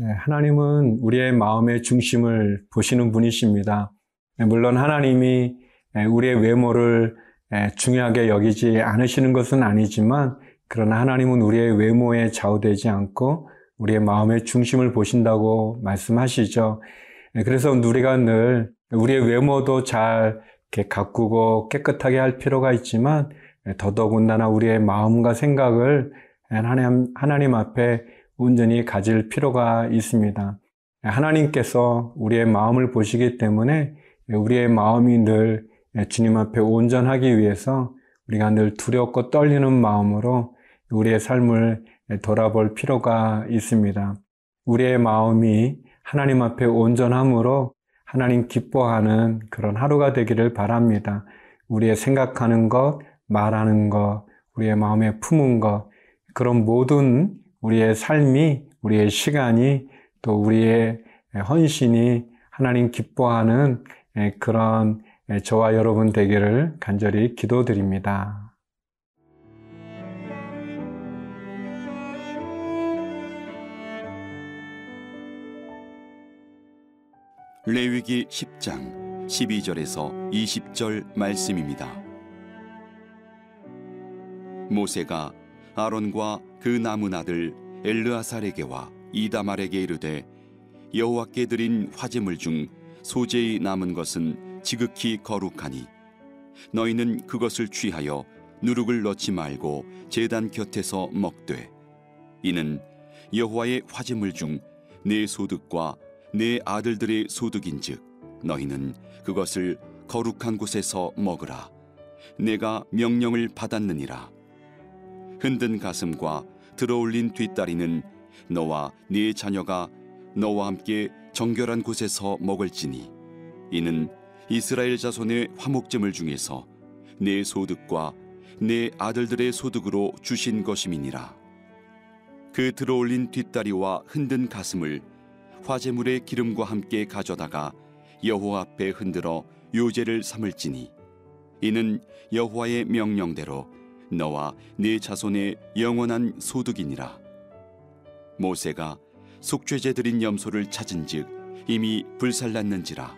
예, 하나님은 우리의 마음의 중심을 보시는 분이십니다. 예, 물론 하나님이 예, 우리의 외모를 중요하게 여기지 않으시는 것은 아니지만 그러나 하나님은 우리의 외모에 좌우되지 않고 우리의 마음의 중심을 보신다고 말씀하시죠. 그래서 우리가 늘 우리의 외모도 잘 가꾸고 깨끗하게 할 필요가 있지만 더더군다나 우리의 마음과 생각을 하나님, 하나님 앞에 온전히 가질 필요가 있습니다. 하나님께서 우리의 마음을 보시기 때문에 우리의 마음이 늘 주님 앞에 온전하기 위해서 우리가 늘 두렵고 떨리는 마음으로 우리의 삶을 돌아볼 필요가 있습니다. 우리의 마음이 하나님 앞에 온전함으로 하나님 기뻐하는 그런 하루가 되기를 바랍니다. 우리의 생각하는 것, 말하는 것, 우리의 마음에 품은 것, 그런 모든 우리의 삶이, 우리의 시간이, 또 우리의 헌신이 하나님 기뻐하는 그런 저와 여러분 되기를 간절히 기도드립니다. 레위기 10장 12절에서 20절 말씀입니다. 모세가 아론과 그 남은 아들 엘르아살에게와 이다말에게 이르되 여호와께 드린 화제물 중 소재의 남은 것은 지극히 거룩하니 너희는 그것을 취하여 누룩을 넣지 말고 제단 곁에서 먹되 이는 여호와의 화제물 중 내 소득과 내 아들들의 소득인즉 너희는 그것을 거룩한 곳에서 먹으라. 내가 명령을 받았느니라 흔든 가슴과 들어올린 뒷다리는 너와 네 자녀가 너와 함께 정결한 곳에서 먹을지니 이는 이스라엘 자손의 화목제물 중에서 내 소득과 내 아들들의 소득으로 주신 것임이니라. 그 들어올린 뒷다리와 흔든 가슴을 화제물의 기름과 함께 가져다가 여호와 앞에 흔들어 요제를 삼을지니 이는 여호와의 명령대로 너와 네 자손의 영원한 소득이니라. 모세가 속죄제 드린 염소를 찾은즉 이미 불살랐는지라.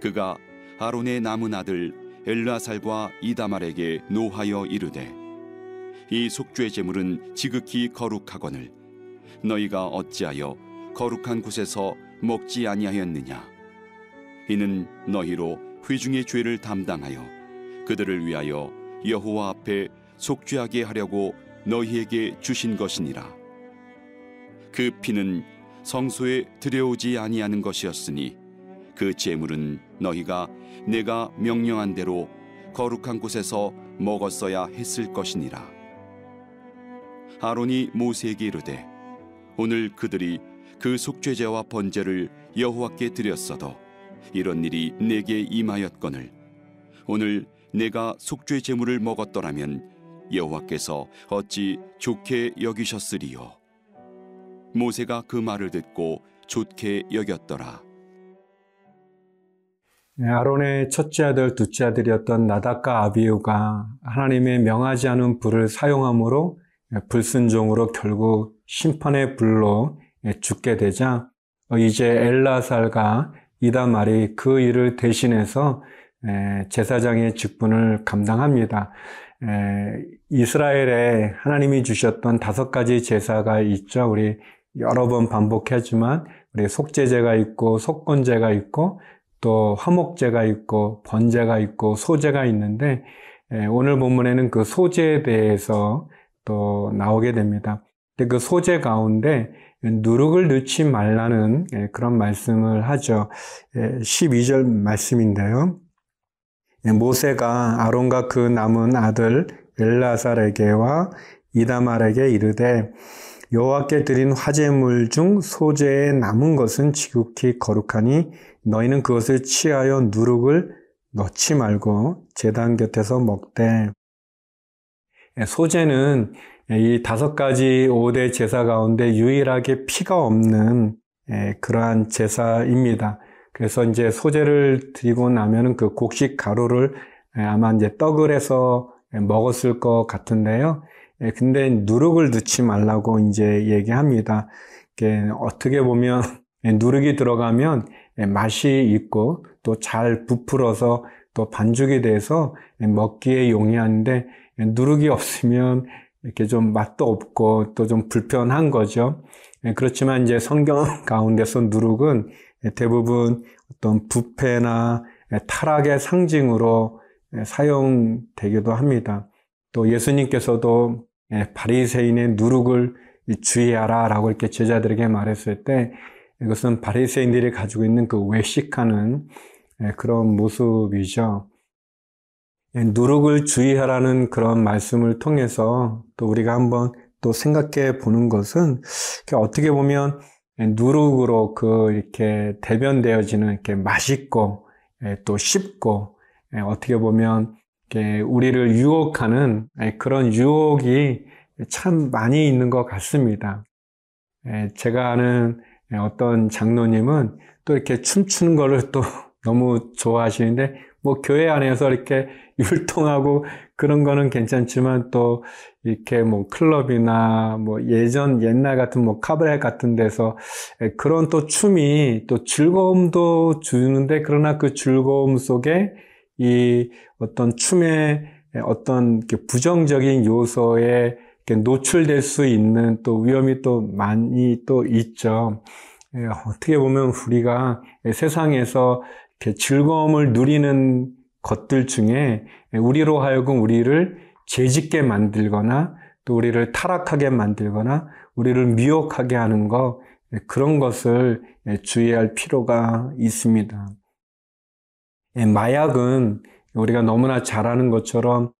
그가 아론의 남은 아들 엘라살과 이다말에게 노하여 이르되 이 속죄 제물은 지극히 거룩하거늘 너희가 어찌하여 거룩한 곳에서 먹지 아니하였느냐? 이는 너희로 회중의 죄를 담당하여 그들을 위하여 여호와 앞에 속죄하게 하려고 너희에게 주신 것이니라. 그 피는 성소에 들여오지 아니하는 것이었으니 그 제물은 너희가 내가 명령한 대로 거룩한 곳에서 먹었어야 했을 것이니라. 아론이 모세에게 이르되 오늘 그들이 그 속죄제와 번제를 여호와께 드렸어도 이런 일이 내게 임하였거늘 오늘 내가 속죄 제물을 먹었더라면 여호와께서 어찌 좋게 여기셨으리요? 모세가 그 말을 듣고 좋게 여겼더라. 네, 아론의 첫째 아들, 둘째 아들이었던 나닥과 아비우가 하나님의 명하지 않은 불을 사용함으로 불순종으로 결국 심판의 불로 죽게 되자 이제 엘라살과 이다말이 그 일을 대신해서 제사장의 직분을 감당합니다. 이스라엘에 하나님이 주셨던 다섯 가지 제사가 있죠. 우리 여러 번 반복하지만 우리 속죄제가 있고 속건제가 있고 또 화목제가 있고 번제가 있고 소제가 있는데 오늘 본문에는 그 소제에 대해서 또 나오게 됩니다. 근데 그 소제 가운데 누룩을 넣지 말라는 그런 말씀을 하죠. 12절 말씀인데요. 모세가 아론과 그 남은 아들 엘라살에게와 이다말에게 이르되 여호와께 드린 화제물 중 소재에 남은 것은 지극히 거룩하니 너희는 그것을 취하여 누룩을 넣지 말고 제단 곁에서 먹되 소재는 이 다섯 가지 5대 제사 가운데 유일하게 피가 없는 그러한 제사입니다. 그래서 이제 소재를 드리고 나면은 그 곡식 가루를 아마 이제 떡을 해서 먹었을 것 같은데요. 근데 누룩을 넣지 말라고 이제 얘기합니다. 어떻게 보면 누룩이 들어가면 맛이 있고 또 잘 부풀어서 또 반죽이 돼서 먹기에 용이한데 누룩이 없으면 이렇게 좀 맛도 없고 또 좀 불편한 거죠. 그렇지만 이제 성경 가운데서 누룩은 대부분 어떤 부패나 타락의 상징으로 사용되기도 합니다. 또 예수님께서도 바리새인의 누룩을 주의하라라고 이렇게 제자들에게 말했을 때 이것은 바리새인들이 가지고 있는 그 외식하는 그런 모습이죠. 누룩을 주의하라는 그런 말씀을 통해서 또 우리가 한번 또 생각해 보는 것은 어떻게 보면 누룩으로 그 이렇게 대변되어지는 이렇게 맛있고 또 쉽고 어떻게 보면 우리를 유혹하는 그런 유혹이 참 많이 있는 것 같습니다. 제가 아는 어떤 장로님은 또 이렇게 춤추는 거를 또 너무 좋아하시는데 뭐 교회 안에서 이렇게 율동하고 그런 거는 괜찮지만 또 이렇게 뭐 클럽이나 뭐 예전 옛날 같은 뭐 카바레 같은 데서 그런 또 춤이 또 즐거움도 주는데 그러나 그 즐거움 속에 이 어떤 춤의 어떤 부정적인 요소에 노출될 수 있는 또 위험이 또 많이 또 있죠. 어떻게 보면 우리가 세상에서 즐거움을 누리는 것들 중에 우리로 하여금 우리를 죄짓게 만들거나 또 우리를 타락하게 만들거나 우리를 미혹하게 하는 것 그런 것을 주의할 필요가 있습니다. 마약은 우리가 너무나 잘 아는 것처럼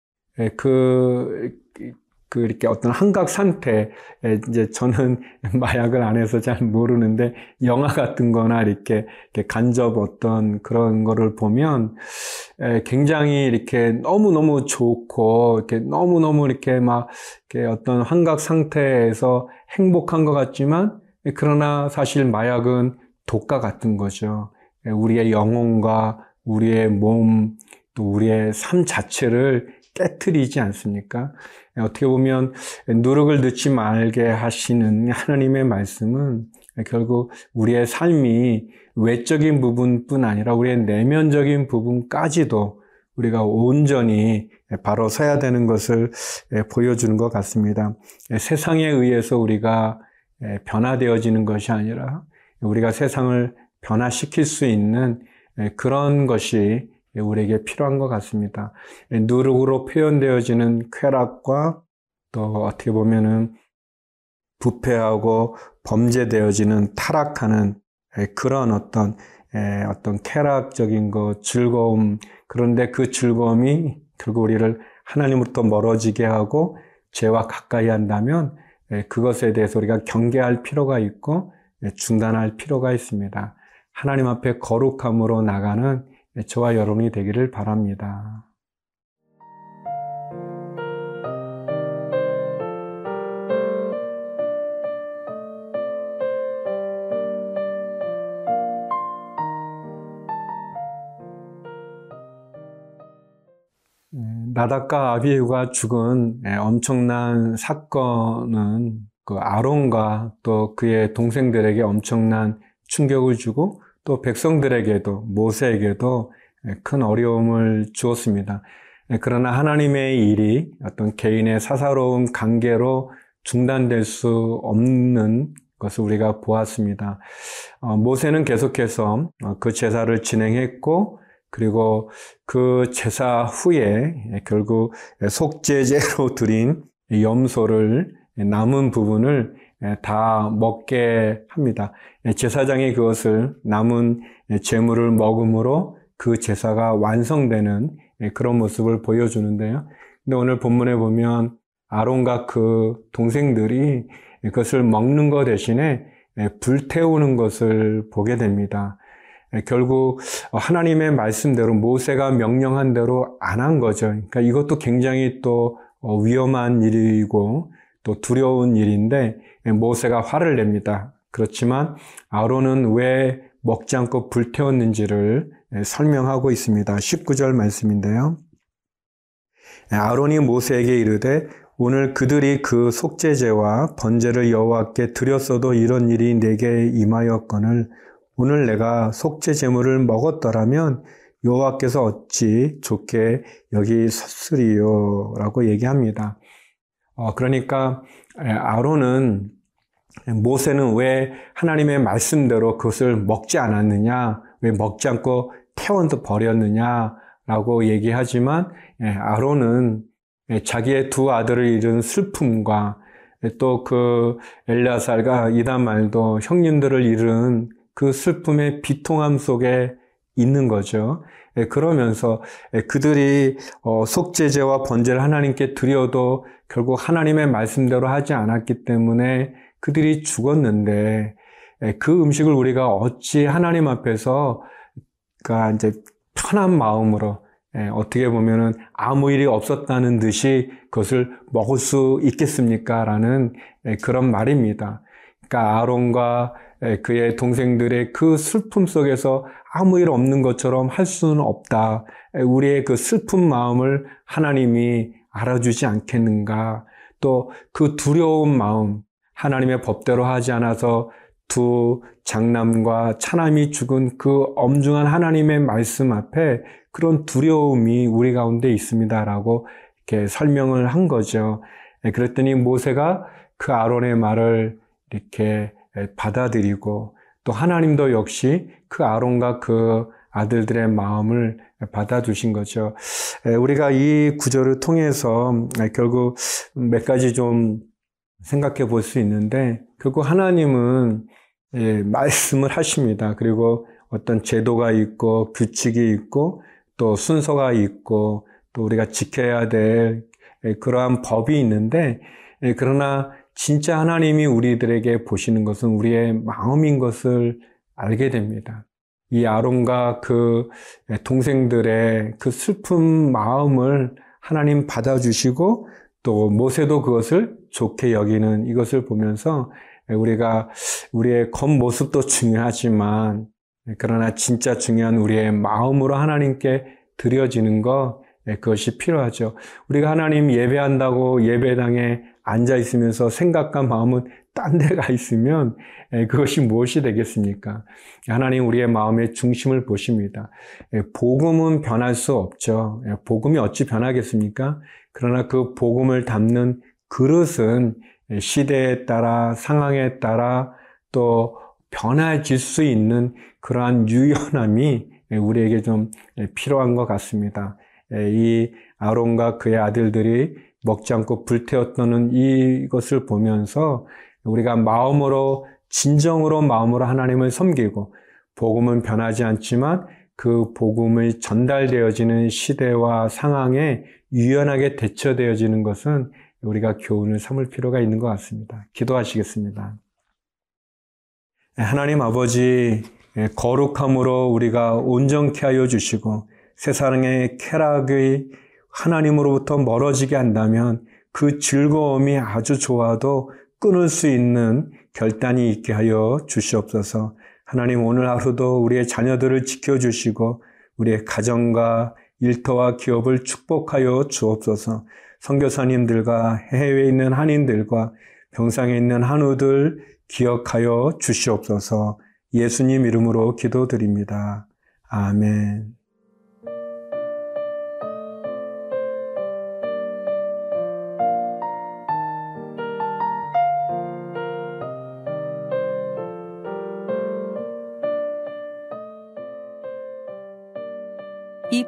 그, 그 이렇게 어떤 한각 상태, 이제 저는 마약을 안 해서 잘 모르는데 영화 같은 거나 이렇게, 이렇게 간접 어떤 그런 거를 보면 굉장히 이렇게 너무 너무 좋고, 이렇게 너무 너무 이렇게 막 이렇게 어떤 한각 상태에서 행복한 것 같지만, 그러나 사실 마약은 독과 같은 거죠. 우리의 영혼과 우리의 몸, 또 우리의 삶 자체를 깨뜨리지 않습니까? 어떻게 보면 누룩을 넣지 말게 하시는 하나님의 말씀은 결국 우리의 삶이 외적인 부분뿐 아니라 우리의 내면적인 부분까지도 우리가 온전히 바로 서야 되는 것을 보여주는 것 같습니다. 세상에 의해서 우리가 변화되어지는 것이 아니라 우리가 세상을 변화시킬 수 있는 그런 것이 우리에게 필요한 것 같습니다. 누룩으로 표현되어지는 쾌락과 또 어떻게 보면은 부패하고 범죄되어지는 타락하는 그런 어떤 어떤 쾌락적인 것, 즐거움 그런데 그 즐거움이 결국 우리를 하나님으로부터 멀어지게 하고 죄와 가까이 한다면 그것에 대해서 우리가 경계할 필요가 있고 중단할 필요가 있습니다. 하나님 앞에 거룩함으로 나가는 저와 여러분이 되기를 바랍니다. 나닥과 아비후가 죽은 엄청난 사건은 그 아론과 또 그의 동생들에게 엄청난 충격을 주고 또 백성들에게도 모세에게도 큰 어려움을 주었습니다. 그러나 하나님의 일이 어떤 개인의 사사로운 관계로 중단될 수 없는 것을 우리가 보았습니다. 어, 모세는 계속해서 어, 그 제사를 진행했고 그리고 그 제사 후에 결국 속죄제로 드린 염소를 남은 부분을 다 먹게 합니다. 제사장이 그것을 남은 재물을 먹음으로 그 제사가 완성되는 그런 모습을 보여주는데요. 근데 오늘 본문에 보면 아론과 그 동생들이 그것을 먹는 것 대신에 불태우는 것을 보게 됩니다. 결국 하나님의 말씀대로 모세가 명령한 대로 안 한 거죠. 그러니까 이것도 굉장히 또 위험한 일이고 또 두려운 일인데 모세가 화를 냅니다. 그렇지만 아론은 왜 먹지 않고 불태웠는지를 설명하고 있습니다. 19절 말씀인데요. 아론이 모세에게 이르되 오늘 그들이 그 속죄제와 번제를 여호와께 드렸어도 이런 일이 내게 임하였거늘 오늘 내가 속죄 제물을 먹었더라면 여호와께서 어찌 좋게 여기 섰으리요라고 얘기합니다. 어, 그러니까 아론은 모세는 왜 하나님의 말씀대로 그것을 먹지 않았느냐, 왜 먹지 않고 태원도 버렸느냐라고 얘기하지만 아론은 자기의 두 아들을 잃은 슬픔과 또 그 엘리아살과 이다말도 형님들을 잃은 그 슬픔의 비통함 속에 있는 거죠. 그러면서 그들이 어, 속죄제와 번제를 하나님께 드려도 결국 하나님의 말씀대로 하지 않았기 때문에 그들이 죽었는데 그 음식을 우리가 어찌 하나님 앞에서 그러니까 이제 편한 마음으로 어떻게 보면은 아무 일이 없었다는 듯이 그것을 먹을 수 있겠습니까? 라는 그런 말입니다. 그러니까 아론과 그의 동생들의 그 슬픔 속에서 아무 일 없는 것처럼 할 수는 없다. 우리의 그 슬픈 마음을 하나님이 알아주지 않겠는가. 또 그 두려운 마음, 하나님의 법대로 하지 않아서 두 장남과 차남이 죽은 그 엄중한 하나님의 말씀 앞에 그런 두려움이 우리 가운데 있습니다라고 이렇게 설명을 한 거죠. 그랬더니 모세가 그 아론의 말을 이렇게 받아들이고 또 하나님도 역시 그 아론과 그 아들들의 마음을 받아주신 거죠. 우리가 이 구절을 통해서 결국 몇 가지 좀 생각해 볼 수 있는데 결국 하나님은 말씀을 하십니다. 그리고 어떤 제도가 있고 규칙이 있고 또 순서가 있고 또 우리가 지켜야 될 그러한 법이 있는데 그러나 진짜 하나님이 우리들에게 보시는 것은 우리의 마음인 것을 알게 됩니다. 이 아론과 그 동생들의 그 슬픈 마음을 하나님 받아주시고 또 모세도 그것을 좋게 여기는 이것을 보면서 우리가 우리의 겉모습도 중요하지만 그러나 진짜 중요한 우리의 마음으로 하나님께 드려지는 것 그것이 필요하죠. 우리가 하나님 예배한다고 예배당에 앉아 있으면서 생각과 마음은 딴 데가 있으면 그것이 무엇이 되겠습니까? 하나님 우리의 마음의 중심을 보십니다. 복음은 변할 수 없죠. 복음이 어찌 변하겠습니까? 그러나 그 복음을 담는 그릇은 시대에 따라 상황에 따라 또 변화질 수 있는 그러한 유연함이 우리에게 좀 필요한 것 같습니다. 이 아론과 그의 아들들이 먹지 않고 불태웠던 이것을 보면서 우리가 마음으로 진정으로 마음으로 하나님을 섬기고 복음은 변하지 않지만 그 복음이 전달되어지는 시대와 상황에 유연하게 대처되어지는 것은 우리가 교훈을 삼을 필요가 있는 것 같습니다. 기도하시겠습니다. 하나님 아버지, 거룩함으로 우리가 온전케 하여 주시고 세상의 쾌락의 하나님으로부터 멀어지게 한다면 그 즐거움이 아주 좋아도 끊을 수 있는 결단이 있게 하여 주시옵소서. 하나님 오늘 하루도 우리의 자녀들을 지켜주시고 우리의 가정과 일터와 기업을 축복하여 주옵소서. 선교사님들과 해외에 있는 한인들과 병상에 있는 한우들 기억하여 주시옵소서. 예수님 이름으로 기도드립니다. 아멘.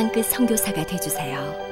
땅끝 선교사가 되주세요.